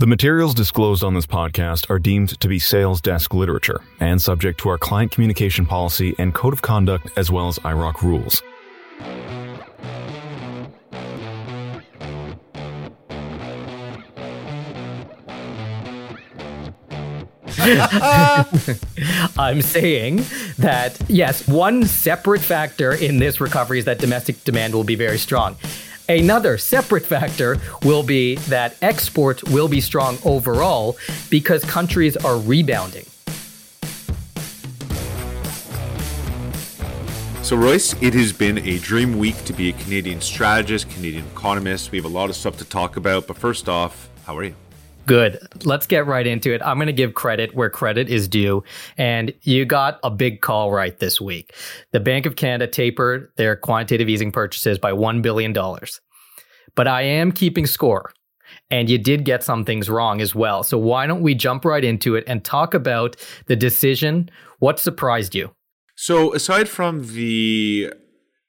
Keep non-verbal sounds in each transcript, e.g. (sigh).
The materials disclosed on this podcast are deemed to be sales desk literature and subject to our client communication policy and code of conduct as well as IIROC rules. (laughs) I'm saying that, yes, one separate factor in this recovery is that domestic demand will be very strong. Another separate factor will be that exports will be strong overall because countries are rebounding. So, Royce, it has been a dream week to be a Canadian strategist, Canadian economist. We have a lot of stuff to talk about. But first off, how are you? Good. Let's get right into it. I'm going to give credit where credit is due. And you got a big call right this week. The Bank of Canada tapered their quantitative easing purchases by $1 billion. But I am keeping score. And you did get some things wrong as well. So why don't we jump right into it and talk about the decision? What surprised you? So, aside from the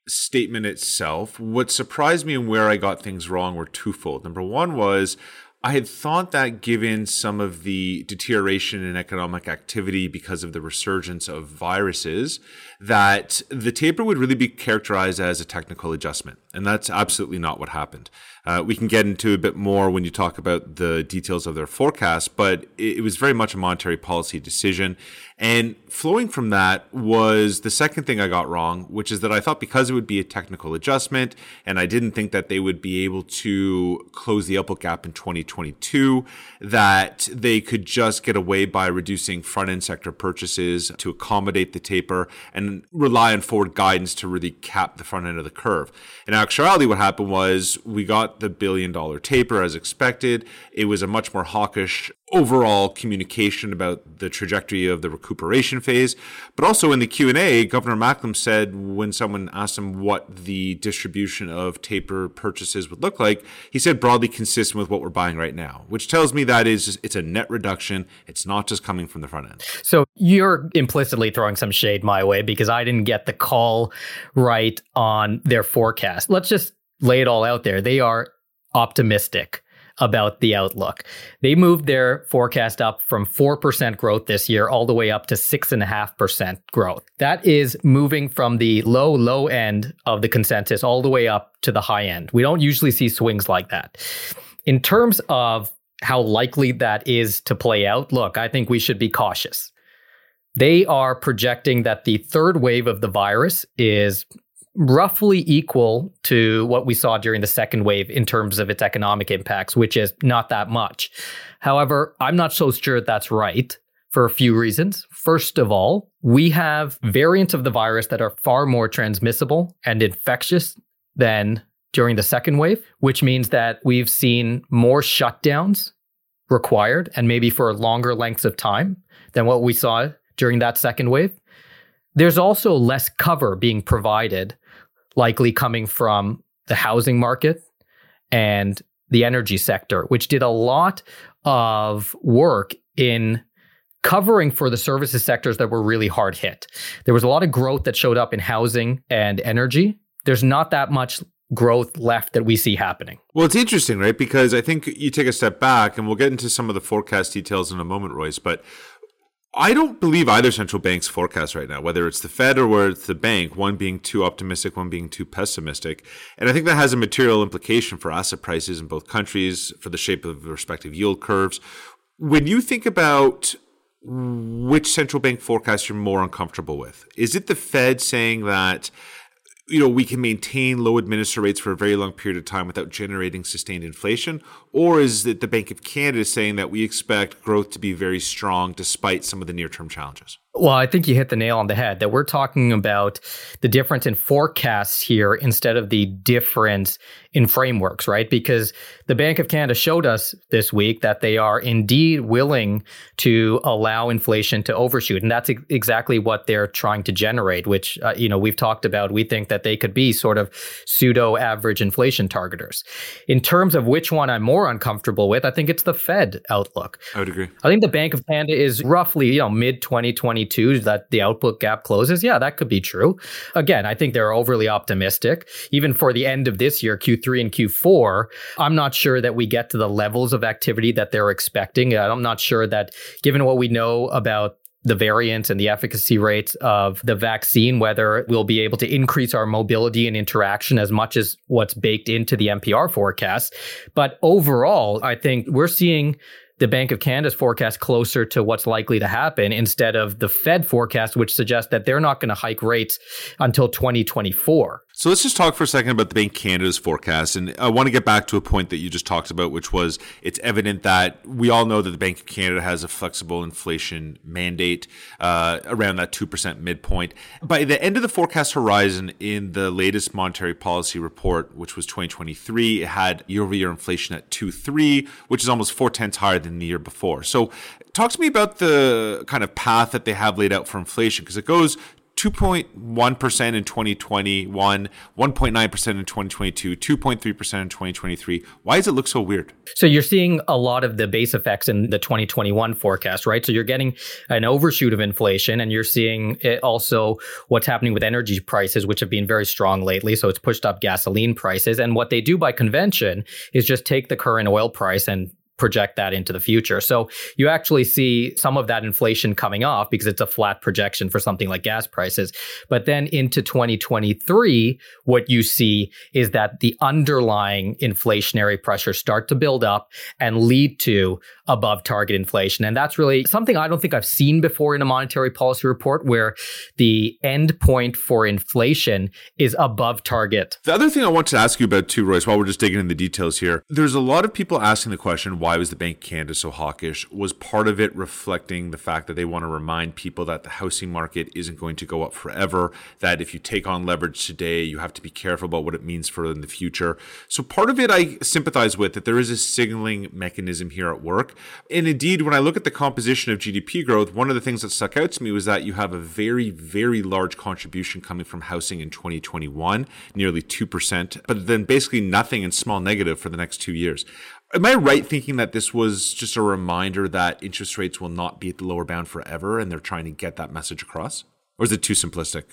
statement itself, what surprised me and where I got things wrong were twofold. Number one was I had thought that given some of the deterioration in economic activity because of the resurgence of viruses, that the taper would really be characterized as a technical adjustment. And that's absolutely not what happened. Uh, we can get into a bit more when you talk about the details of their forecast, but it, it was very much a monetary policy decision. And flowing from that was the second thing I got wrong, which is that I thought because it would be a technical adjustment, and I didn't think that they would be able to close the output gap in 2022, that they could just get away by reducing front end sector purchases to accommodate the taper and rely on forward guidance to really cap the front end of the curve. In actuality, what happened was we got the billion dollar taper as expected. It was a much more hawkish overall communication about the trajectory of the recuperation phase but also in the q&a governor macklem said when someone asked him what the distribution of taper purchases would look like he said broadly consistent with what we're buying right now which tells me that is it's a net reduction. It's not just coming from the front end. So you're implicitly throwing some shade my way because i didn't get the call right on their forecast. Let's just lay it all out there. They are optimistic about the outlook. They moved their forecast up from 4% growth this year all the way up to 6.5% growth. That is moving from the low, low end of the consensus all the way up to the high end. We don't usually see swings like that. In terms of how likely that is to play out, look, I think we should be cautious. They are projecting that the third wave of the virus is roughly equal to what we saw during the second wave in terms of its economic impacts, which is not that much. However, I'm not so sure that's right for a few reasons. First of all, we have variants of the virus that are far more transmissible and infectious than during the second wave, which means that we've seen more shutdowns required and maybe for longer lengths of time than what we saw during that second wave. There's also less cover being provided likely coming from the housing market and the energy sector, which did a lot of work in covering for the services sectors that were really hard hit. There was a lot of growth that showed up in housing and energy. There's not that much growth left that we see happening. Well, it's interesting, right? Because I think you take a step back, and we'll get into some of the forecast details in a moment, Royce. But I don't believe either central bank's forecast right now, whether it's the Fed or whether it's the bank, one being too optimistic, one being too pessimistic. And I think that has a material implication for asset prices in both countries, for the shape of the respective yield curves. When you think about which central bank forecast you're more uncomfortable with, is it the Fed saying that you know, we can maintain low administer rates for a very long period of time without generating sustained inflation? Or is it the Bank of Canada saying that we expect growth to be very strong despite some of the near term challenges? Well, I think you hit the nail on the head that we're talking about the difference in forecasts here instead of the difference in frameworks, right? Because the Bank of Canada showed us this week that they are indeed willing to allow inflation to overshoot. And that's ex- exactly what they're trying to generate, which, uh, you know, we've talked about. We think that they could be sort of pseudo average inflation targeters. In terms of which one I'm more uncomfortable with, I think it's the Fed outlook. I would agree. I think the Bank of Canada is roughly, you know, mid 2020 2022 that the output gap closes. Yeah, that could be true. Again, I think they're overly optimistic. Even for the end of this year, Q3 and Q4, I'm not sure that we get to the levels of activity that they're expecting. I'm not sure that given what we know about the variants and the efficacy rates of the vaccine, whether we'll be able to increase our mobility and interaction as much as what's baked into the MPR forecast. But overall, I think we're seeing the Bank of Canada's forecast closer to what's likely to happen instead of the Fed forecast, which suggests that they're not going to hike rates until 2024. So let's just talk for a second about the Bank of Canada's forecast. And I want to get back to a point that you just talked about, which was it's evident that we all know that the Bank of Canada has a flexible inflation mandate uh, around that 2% midpoint. By the end of the forecast horizon in the latest monetary policy report, which was 2023, it had year over year inflation at 2.3, which is almost four tenths higher than the year before. So talk to me about the kind of path that they have laid out for inflation, because it goes 2.1% in 2021, 1.9% in 2022, 2.3% in 2023. Why does it look so weird? So you're seeing a lot of the base effects in the 2021 forecast, right? So you're getting an overshoot of inflation and you're seeing also what's happening with energy prices, which have been very strong lately. So it's pushed up gasoline prices. And what they do by convention is just take the current oil price and project that into the future. So you actually see some of that inflation coming off because it's a flat projection for something like gas prices. But then into 2023, what you see is that the underlying inflationary pressures start to build up and lead to above target inflation. And that's really something I don't think I've seen before in a monetary policy report where the end point for inflation is above target. The other thing I want to ask you about too, Royce, while we're just digging in the details here, there's a lot of people asking the question, why was the Bank of Canada so hawkish? Was part of it reflecting the fact that they want to remind people that the housing market isn't going to go up forever, that if you take on leverage today, you have to be careful about what it means for in the future. So part of it I sympathize with that there is a signaling mechanism here at work. And indeed, when I look at the composition of GDP growth, one of the things that stuck out to me was that you have a very, very large contribution coming from housing in 2021, nearly 2%, but then basically nothing in small negative for the next two years. Am I right thinking that this was just a reminder that interest rates will not be at the lower bound forever and they're trying to get that message across? Or is it too simplistic?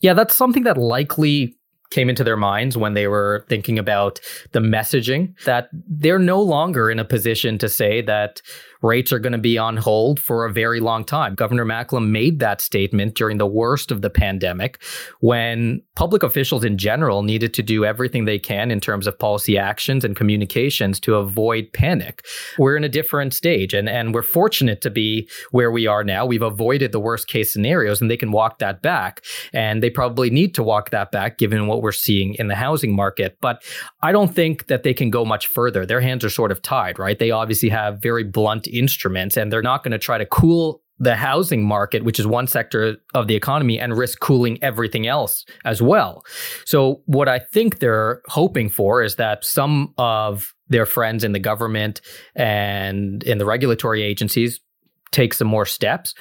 Yeah, that's something that likely came into their minds when they were thinking about the messaging that they're no longer in a position to say that rates are going to be on hold for a very long time. Governor Macklem made that statement during the worst of the pandemic when public officials in general needed to do everything they can in terms of policy actions and communications to avoid panic. We're in a different stage and, and we're fortunate to be where we are now. We've avoided the worst case scenarios and they can walk that back. And they probably need to walk that back given what we're seeing in the housing market. But I don't think that they can go much further. Their hands are sort of tied, right? They obviously have very blunt instruments and they're not going to try to cool the housing market, which is one sector of the economy, and risk cooling everything else as well. So, what I think they're hoping for is that some of their friends in the government and in the regulatory agencies take some more steps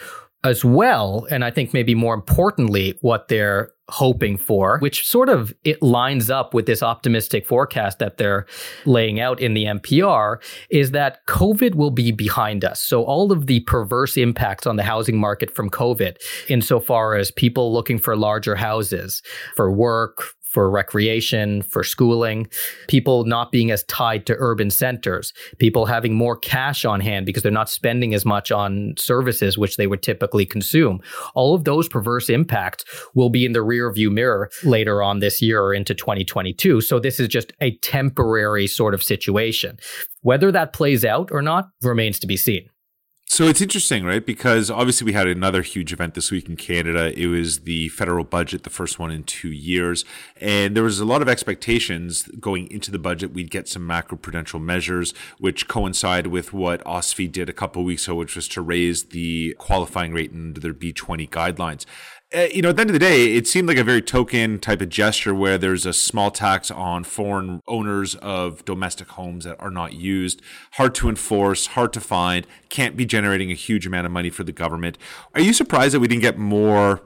as well. And I think maybe more importantly, what they're hoping for, which sort of it lines up with this optimistic forecast that they're laying out in the MPR, is that COVID will be behind us. So all of the perverse impacts on the housing market from COVID, insofar as people looking for larger houses for work, for recreation, for schooling, people not being as tied to urban centers, people having more cash on hand because they're not spending as much on services which they would typically consume. All of those perverse impacts will be in the rearview mirror later on this year or into 2022. So this is just a temporary sort of situation. Whether that plays out or not remains to be seen. So it's interesting, right? Because obviously we had another huge event this week in Canada. It was the federal budget, the first one in two years. And there was a lot of expectations going into the budget. We'd get some macroprudential measures, which coincide with what OSFI did a couple of weeks ago, which was to raise the qualifying rate under their B20 guidelines. Uh, you know, at the end of the day, it seemed like a very token type of gesture where there's a small tax on foreign owners of domestic homes that are not used, hard to enforce, hard to find, can't be generating a huge amount of money for the government. Are you surprised that we didn't get more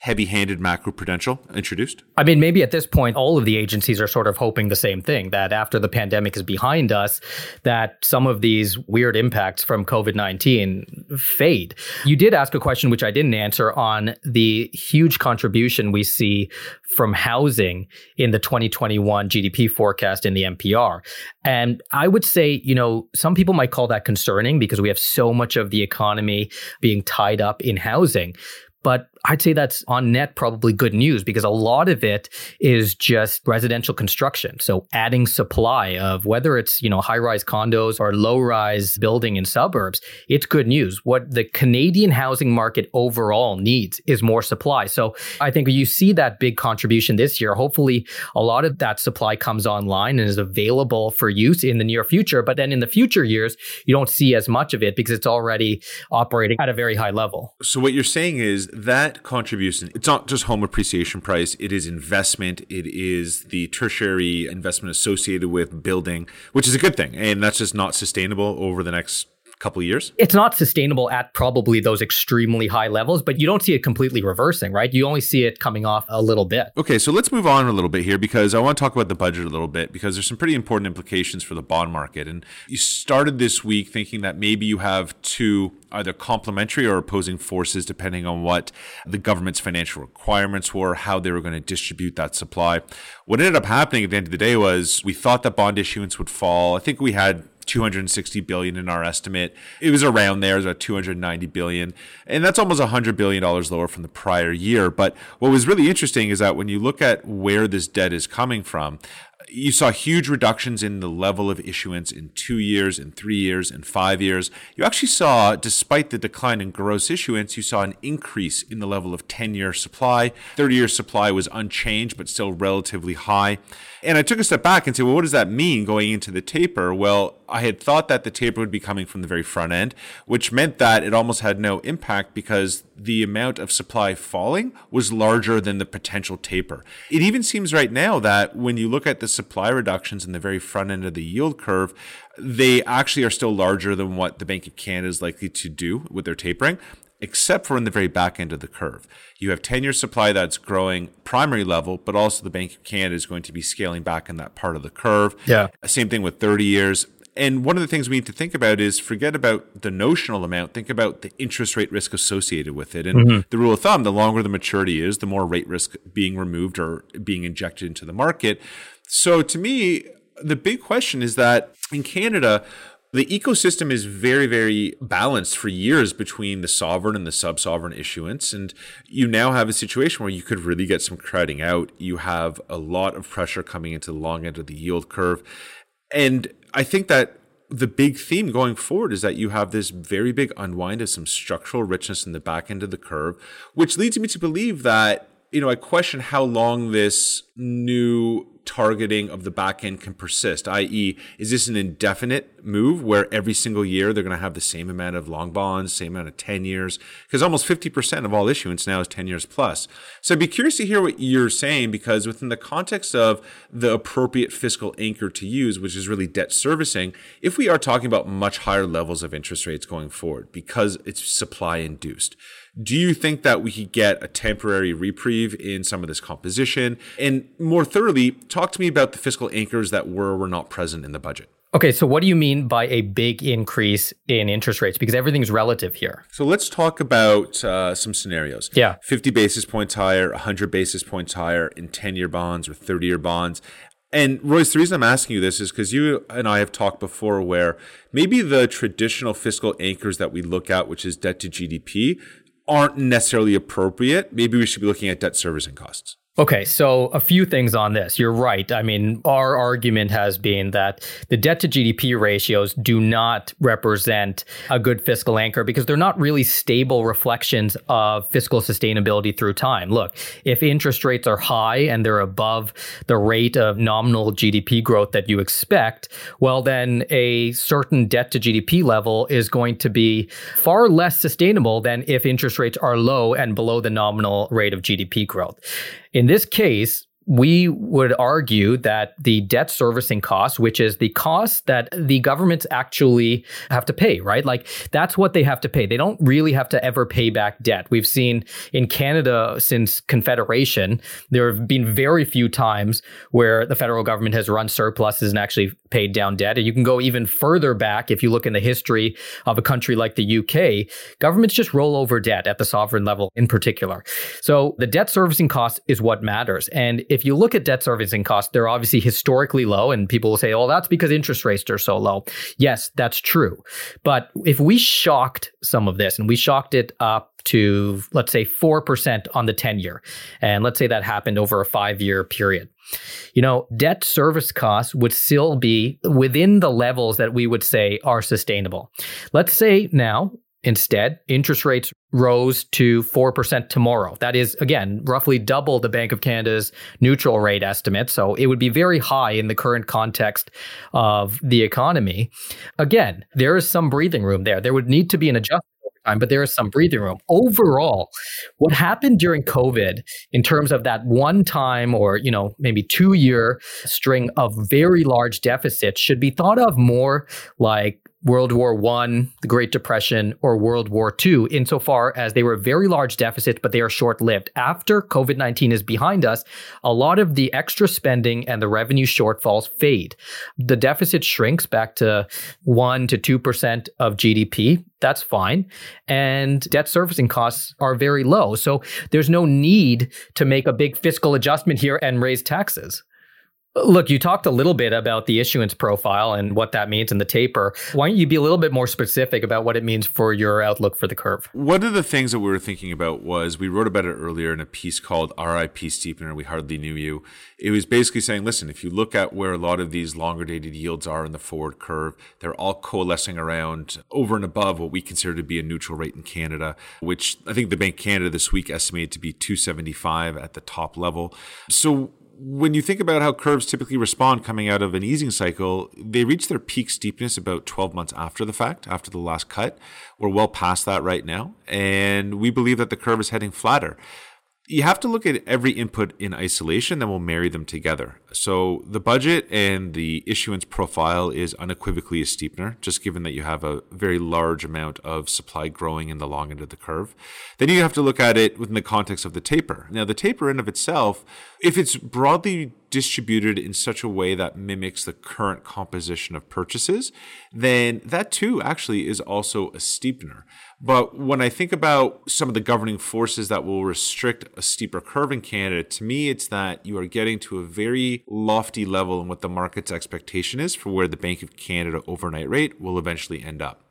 heavy handed macroprudential introduced? I mean, maybe at this point, all of the agencies are sort of hoping the same thing that after the pandemic is behind us, that some of these weird impacts from COVID 19 fade. You did ask a question which I didn't answer on the huge contribution we see from housing in the 2021 GDP forecast in the MPR. And I would say, you know, some people might call that concerning because we have so much of the economy being tied up in housing. But I'd say that's on net probably good news because a lot of it is just residential construction. So adding supply of whether it's, you know, high-rise condos or low-rise building in suburbs, it's good news. What the Canadian housing market overall needs is more supply. So I think you see that big contribution this year. Hopefully a lot of that supply comes online and is available for use in the near future. But then in the future years, you don't see as much of it because it's already operating at a very high level. So what you're saying is that that contribution, it's not just home appreciation price, it is investment, it is the tertiary investment associated with building, which is a good thing. And that's just not sustainable over the next couple years? It's not sustainable at probably those extremely high levels, but you don't see it completely reversing, right? You only see it coming off a little bit. Okay, so let's move on a little bit here because I want to talk about the budget a little bit because there's some pretty important implications for the bond market. And you started this week thinking that maybe you have two either complementary or opposing forces depending on what the government's financial requirements were, how they were going to distribute that supply. What ended up happening at the end of the day was we thought that bond issuance would fall. I think we had 260 billion in our estimate. It was around there, it was about 290 billion, and that's almost 100 billion dollars lower from the prior year. But what was really interesting is that when you look at where this debt is coming from, you saw huge reductions in the level of issuance in two years, in three years, in five years. You actually saw, despite the decline in gross issuance, you saw an increase in the level of 10 year supply. 30 year supply was unchanged, but still relatively high. And I took a step back and said, well, what does that mean going into the taper? Well, I had thought that the taper would be coming from the very front end, which meant that it almost had no impact because the amount of supply falling was larger than the potential taper. It even seems right now that when you look at the supply reductions in the very front end of the yield curve, they actually are still larger than what the Bank of Canada is likely to do with their tapering except for in the very back end of the curve. You have 10 year supply that's growing primary level, but also the Bank of Canada is going to be scaling back in that part of the curve. Yeah. Same thing with 30 years and one of the things we need to think about is forget about the notional amount, think about the interest rate risk associated with it. And mm-hmm. the rule of thumb, the longer the maturity is, the more rate risk being removed or being injected into the market. So to me, the big question is that in Canada, the ecosystem is very, very balanced for years between the sovereign and the sub sovereign issuance. And you now have a situation where you could really get some crowding out. You have a lot of pressure coming into the long end of the yield curve. And I think that the big theme going forward is that you have this very big unwind of some structural richness in the back end of the curve, which leads me to believe that, you know, I question how long this new targeting of the back end can persist, i.e., is this an indefinite move where every single year they're going to have the same amount of long bonds, same amount of 10 years? Because almost 50% of all issuance now is 10 years plus. So I'd be curious to hear what you're saying because within the context of the appropriate fiscal anchor to use, which is really debt servicing, if we are talking about much higher levels of interest rates going forward because it's supply induced, do you think that we could get a temporary reprieve in some of this composition? And more thoroughly, talk to me about the fiscal anchors that were or were not present in the budget. Okay, so what do you mean by a big increase in interest rates? Because everything's relative here. So let's talk about uh, some scenarios. Yeah. 50 basis points higher, 100 basis points higher in 10 year bonds or 30 year bonds. And Royce, the reason I'm asking you this is because you and I have talked before where maybe the traditional fiscal anchors that we look at, which is debt to GDP, aren't necessarily appropriate. Maybe we should be looking at debt servicing costs. Okay, so a few things on this. You're right. I mean, our argument has been that the debt to GDP ratios do not represent a good fiscal anchor because they're not really stable reflections of fiscal sustainability through time. Look, if interest rates are high and they're above the rate of nominal GDP growth that you expect, well, then a certain debt to GDP level is going to be far less sustainable than if interest rates are low and below the nominal rate of GDP growth. In this case, we would argue that the debt servicing cost, which is the cost that the governments actually have to pay, right? Like that's what they have to pay. They don't really have to ever pay back debt. We've seen in Canada since Confederation, there have been very few times where the federal government has run surpluses and actually paid down debt. And you can go even further back if you look in the history of a country like the UK, governments just roll over debt at the sovereign level in particular. So the debt servicing cost is what matters. And if you look at debt servicing costs, they're obviously historically low, and people will say, oh, that's because interest rates are so low. Yes, that's true. But if we shocked some of this and we shocked it up to, let's say, 4% on the 10 year, and let's say that happened over a five year period, you know, debt service costs would still be within the levels that we would say are sustainable. Let's say now Instead, interest rates rose to 4% tomorrow. That is, again, roughly double the Bank of Canada's neutral rate estimate. So it would be very high in the current context of the economy. Again, there is some breathing room there. There would need to be an adjustment time, but there is some breathing room. Overall, what happened during COVID in terms of that one time or, you know, maybe two year string of very large deficits should be thought of more like World War One, the Great Depression, or World War II, insofar as they were very large deficits, but they are short lived. After COVID 19 is behind us, a lot of the extra spending and the revenue shortfalls fade. The deficit shrinks back to 1% to 2% of GDP. That's fine. And debt servicing costs are very low. So there's no need to make a big fiscal adjustment here and raise taxes. Look, you talked a little bit about the issuance profile and what that means in the taper. Why don't you be a little bit more specific about what it means for your outlook for the curve? One of the things that we were thinking about was we wrote about it earlier in a piece called RIP Steepener, We Hardly Knew You. It was basically saying, listen, if you look at where a lot of these longer dated yields are in the forward curve, they're all coalescing around over and above what we consider to be a neutral rate in Canada, which I think the Bank of Canada this week estimated to be 275 at the top level. So when you think about how curves typically respond coming out of an easing cycle, they reach their peak steepness about 12 months after the fact, after the last cut. We're well past that right now. And we believe that the curve is heading flatter you have to look at every input in isolation, then we'll marry them together. So the budget and the issuance profile is unequivocally a steepener, just given that you have a very large amount of supply growing in the long end of the curve. Then you have to look at it within the context of the taper. Now, the taper in of itself, if it's broadly distributed in such a way that mimics the current composition of purchases, then that too actually is also a steepener. But when I think about some of the governing forces that will restrict a steeper curve in Canada, to me, it's that you are getting to a very lofty level in what the market's expectation is for where the Bank of Canada overnight rate will eventually end up.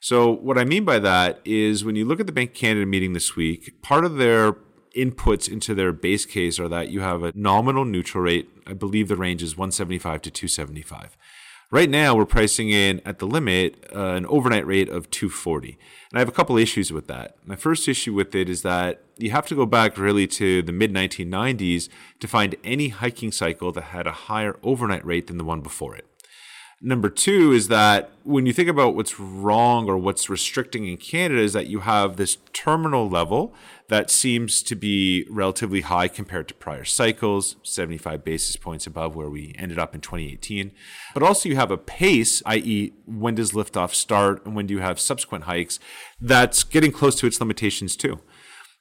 So, what I mean by that is when you look at the Bank of Canada meeting this week, part of their inputs into their base case are that you have a nominal neutral rate. I believe the range is 175 to 275. Right now, we're pricing in at the limit uh, an overnight rate of 240. And I have a couple issues with that. My first issue with it is that you have to go back really to the mid 1990s to find any hiking cycle that had a higher overnight rate than the one before it. Number two is that when you think about what's wrong or what's restricting in Canada, is that you have this terminal level that seems to be relatively high compared to prior cycles, 75 basis points above where we ended up in 2018. But also, you have a pace, i.e., when does liftoff start and when do you have subsequent hikes, that's getting close to its limitations too.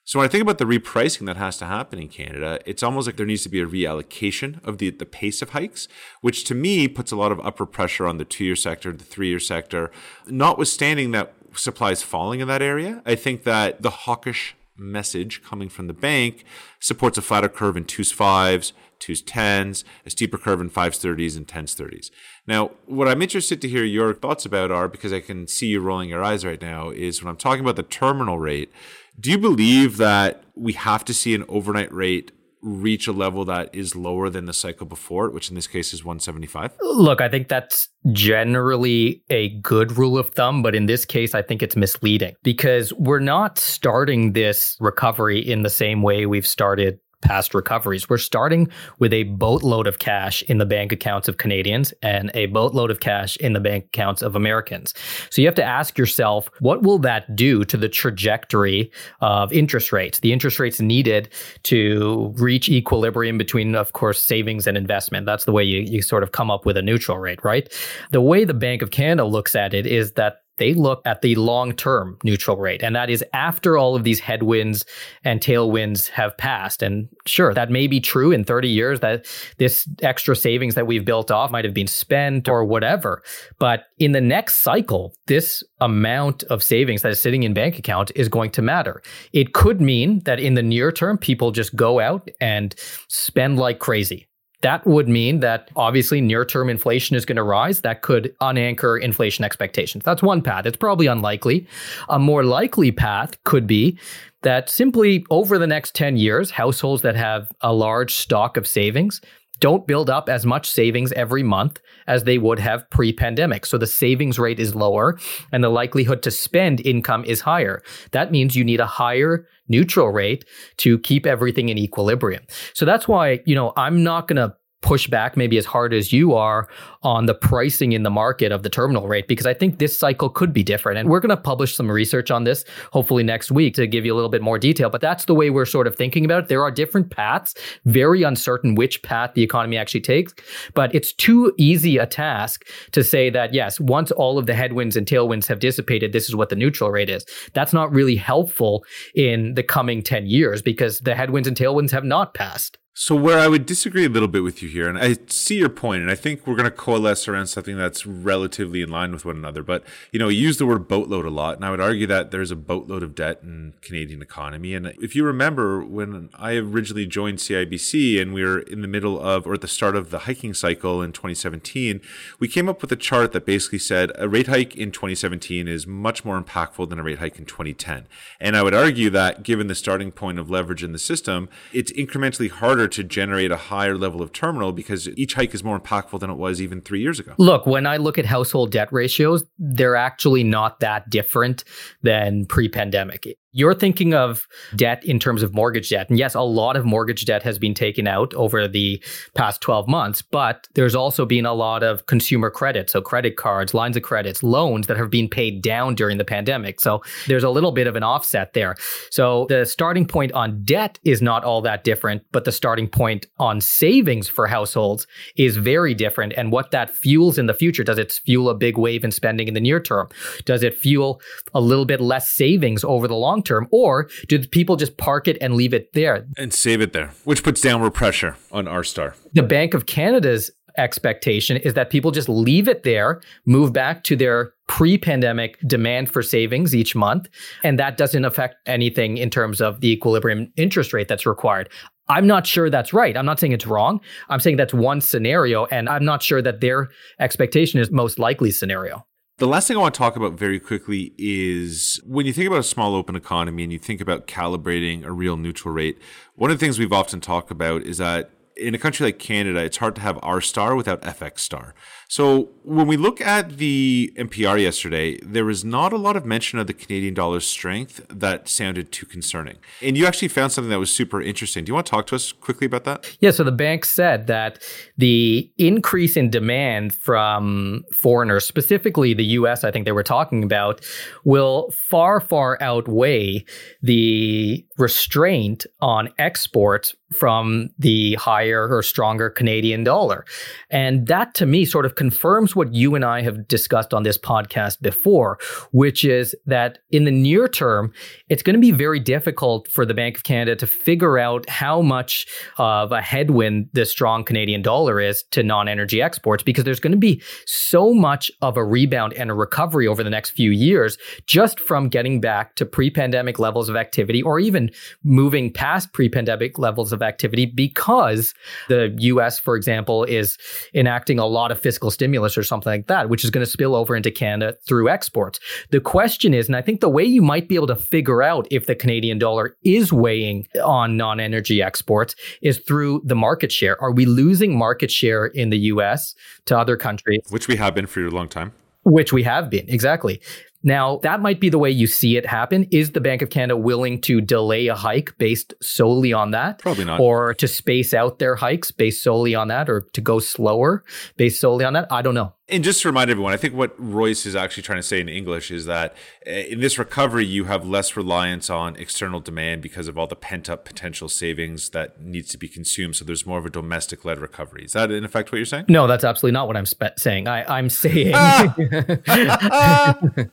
So when I think about the repricing that has to happen in Canada, it's almost like there needs to be a reallocation of the, the pace of hikes, which to me puts a lot of upper pressure on the two year sector, the three year sector. Notwithstanding that supply is falling in that area, I think that the hawkish message coming from the bank supports a flatter curve in twos fives, twos tens, a steeper curve in fives thirties and tens thirties. Now, what I'm interested to hear your thoughts about are because I can see you rolling your eyes right now is when I'm talking about the terminal rate do you believe that we have to see an overnight rate reach a level that is lower than the cycle before it, which in this case is 175? Look, I think that's generally a good rule of thumb, but in this case, I think it's misleading because we're not starting this recovery in the same way we've started past recoveries. We're starting with a boatload of cash in the bank accounts of Canadians and a boatload of cash in the bank accounts of Americans. So you have to ask yourself, what will that do to the trajectory of interest rates? The interest rates needed to reach equilibrium between, of course, savings and investment. That's the way you, you sort of come up with a neutral rate, right? The way the Bank of Canada looks at it is that they look at the long term neutral rate. And that is after all of these headwinds and tailwinds have passed. And sure, that may be true in 30 years that this extra savings that we've built off might have been spent or whatever. But in the next cycle, this amount of savings that is sitting in bank account is going to matter. It could mean that in the near term, people just go out and spend like crazy. That would mean that obviously near term inflation is going to rise. That could unanchor inflation expectations. That's one path. It's probably unlikely. A more likely path could be that simply over the next 10 years, households that have a large stock of savings don't build up as much savings every month as they would have pre pandemic. So the savings rate is lower and the likelihood to spend income is higher. That means you need a higher neutral rate to keep everything in equilibrium. So that's why, you know, I'm not going to push back maybe as hard as you are on the pricing in the market of the terminal rate because I think this cycle could be different. And we're going to publish some research on this hopefully next week to give you a little bit more detail. But that's the way we're sort of thinking about it. There are different paths, very uncertain which path the economy actually takes. But it's too easy a task to say that, yes, once all of the headwinds and tailwinds have dissipated, this is what the neutral rate is. That's not really helpful in the coming 10 years because the headwinds and tailwinds have not passed. So where I would disagree a little bit with you here, and I see your point, and I think we're going to coalesce around something that's relatively in line with one another. But you know, you use the word boatload a lot, and I would argue that there's a boatload of debt in Canadian economy. And if you remember when I originally joined CIBC, and we were in the middle of or at the start of the hiking cycle in 2017, we came up with a chart that basically said a rate hike in 2017 is much more impactful than a rate hike in 2010. And I would argue that given the starting point of leverage in the system, it's incrementally harder to generate a higher level of terminal because each hike is more impactful than it was even three years ago. Look, when I look at household debt ratios, they're actually not that different than pre pandemic. You're thinking of debt in terms of mortgage debt. And yes, a lot of mortgage debt has been taken out over the past 12 months, but there's also been a lot of consumer credit. So credit cards, lines of credits, loans that have been paid down during the pandemic. So there's a little bit of an offset there. So the starting point on debt is not all that different, but the starting point on savings for households is very different. And what that fuels in the future, does it fuel a big wave in spending in the near term? Does it fuel a little bit less savings over the long term? Or do people just park it and leave it there? And save it there, which puts downward pressure on R star. The Bank of Canada's expectation is that people just leave it there, move back to their pre pandemic demand for savings each month. And that doesn't affect anything in terms of the equilibrium interest rate that's required. I'm not sure that's right. I'm not saying it's wrong. I'm saying that's one scenario. And I'm not sure that their expectation is most likely scenario. The last thing I want to talk about very quickly is when you think about a small open economy and you think about calibrating a real neutral rate, one of the things we've often talked about is that in a country like Canada, it's hard to have R star without FX star. So when we look at the MPR yesterday, there was not a lot of mention of the Canadian dollar's strength that sounded too concerning. And you actually found something that was super interesting. Do you want to talk to us quickly about that? Yeah, so the bank said that the increase in demand from foreigners, specifically the US, I think they were talking about, will far, far outweigh the restraint on exports from the higher or stronger Canadian dollar. And that to me sort of confirms what you and I have discussed on this podcast before, which is that in the near term, it's going to be very difficult for the Bank of Canada to figure out how much of a headwind the strong Canadian dollar is to non energy exports because there's going to be so much of a rebound and a recovery over the next few years just from getting back to pre pandemic levels of activity or even moving past pre pandemic levels of activity because the US, for example, is enacting a lot of fiscal stimulus or something like that, which is going to spill over into Canada through exports. The question is, and I think the way you might be able to figure out if the Canadian dollar is weighing on non energy exports is through the market share. Are we losing market share in the US to other countries? Which we have been for a long time. Which we have been, exactly Now, that might be the way you see it happen. Is the Bank of Canada willing to delay a hike based solely on that? Probably not. Or to space out their hikes based solely on that, or to go slower based solely on that? I don't know. And just to remind everyone, I think what Royce is actually trying to say in English is that eh, in this recovery, you have less reliance on external demand because of all the pent up potential savings that needs to be consumed. So there's more of a domestic led recovery. Is that in effect what you're saying? No, that's absolutely not what I'm spe- saying. I, I'm saying, (laughs)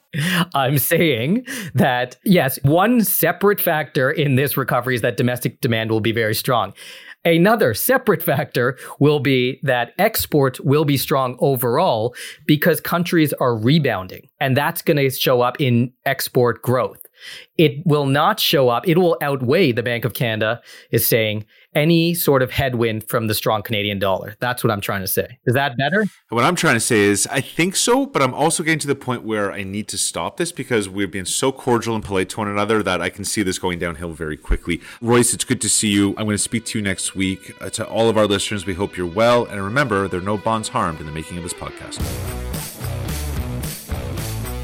I'm saying that yes, one separate factor in this recovery is that domestic demand will be very strong. Another separate factor will be that exports will be strong overall because countries are rebounding, and that's going to show up in export growth. It will not show up, it will outweigh, the Bank of Canada is saying, any sort of headwind from the strong Canadian dollar. That's what I'm trying to say. Is that better? What I'm trying to say is, I think so, but I'm also getting to the point where I need to stop this because we've been so cordial and polite to one another that I can see this going downhill very quickly. Royce, it's good to see you. I'm going to speak to you next week. Uh, to all of our listeners, we hope you're well. And remember, there are no bonds harmed in the making of this podcast.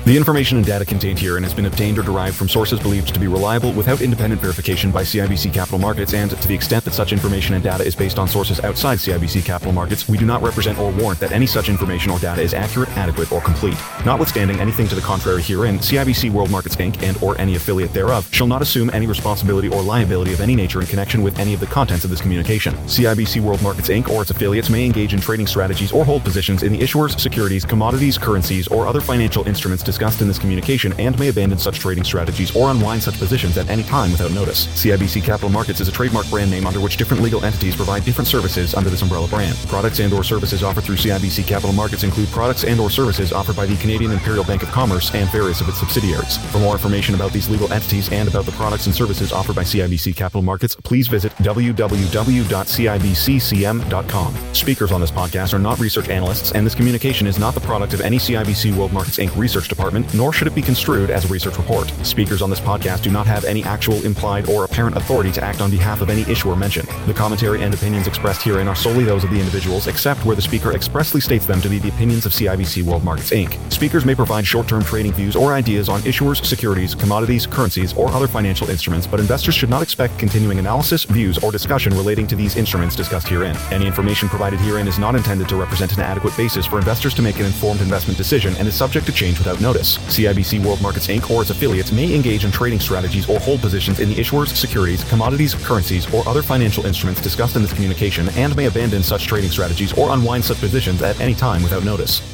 The information and data contained herein has been obtained or derived from sources believed to be reliable without independent verification by CIBC Capital Markets, and to the extent that such information and data is based on sources outside CIBC Capital Markets, we do not represent or warrant that any such information or data is accurate, adequate, or complete. Notwithstanding anything to the contrary herein, CIBC World Markets Inc. and or any affiliate thereof shall not assume any responsibility or liability of any nature in connection with any of the contents of this communication. CIBC World Markets Inc. or its affiliates may engage in trading strategies or hold positions in the issuers, securities, commodities, currencies, or other financial instruments discussed in this communication and may abandon such trading strategies or unwind such positions at any time without notice. CIBC Capital Markets is a trademark brand name under which different legal entities provide different services under this umbrella brand. Products and or services offered through CIBC Capital Markets include products and or services offered by the Canadian Imperial Bank of Commerce and various of its subsidiaries. For more information about these legal entities and about the products and services offered by CIBC Capital Markets, please visit www.cibccm.com. Speakers on this podcast are not research analysts, and this communication is not the product of any CIBC World Markets Inc. research department, nor should it be construed as a research report. Speakers on this podcast do not have any actual, implied, or apparent authority to act on behalf of any issuer mentioned. The commentary and opinions expressed herein are solely those of the individuals, except where the speaker expressly states them to be the opinions of CIBC World Markets Inc. Speakers may provide short-term trading views or ideas on issuers, securities, commodities, currencies, or other financial instruments, but investors should not expect continuing analysis, views, or discussion relating to these instruments discussed herein. Any information provided herein is not intended to represent an adequate basis for investors to make an informed investment decision and is subject to change without notice. CIBC World Markets Inc. or its affiliates may engage in trading strategies or hold positions in the issuers, securities, commodities, currencies, or other financial instruments discussed in this communication and may abandon such trading strategies or unwind such positions at any time without notice.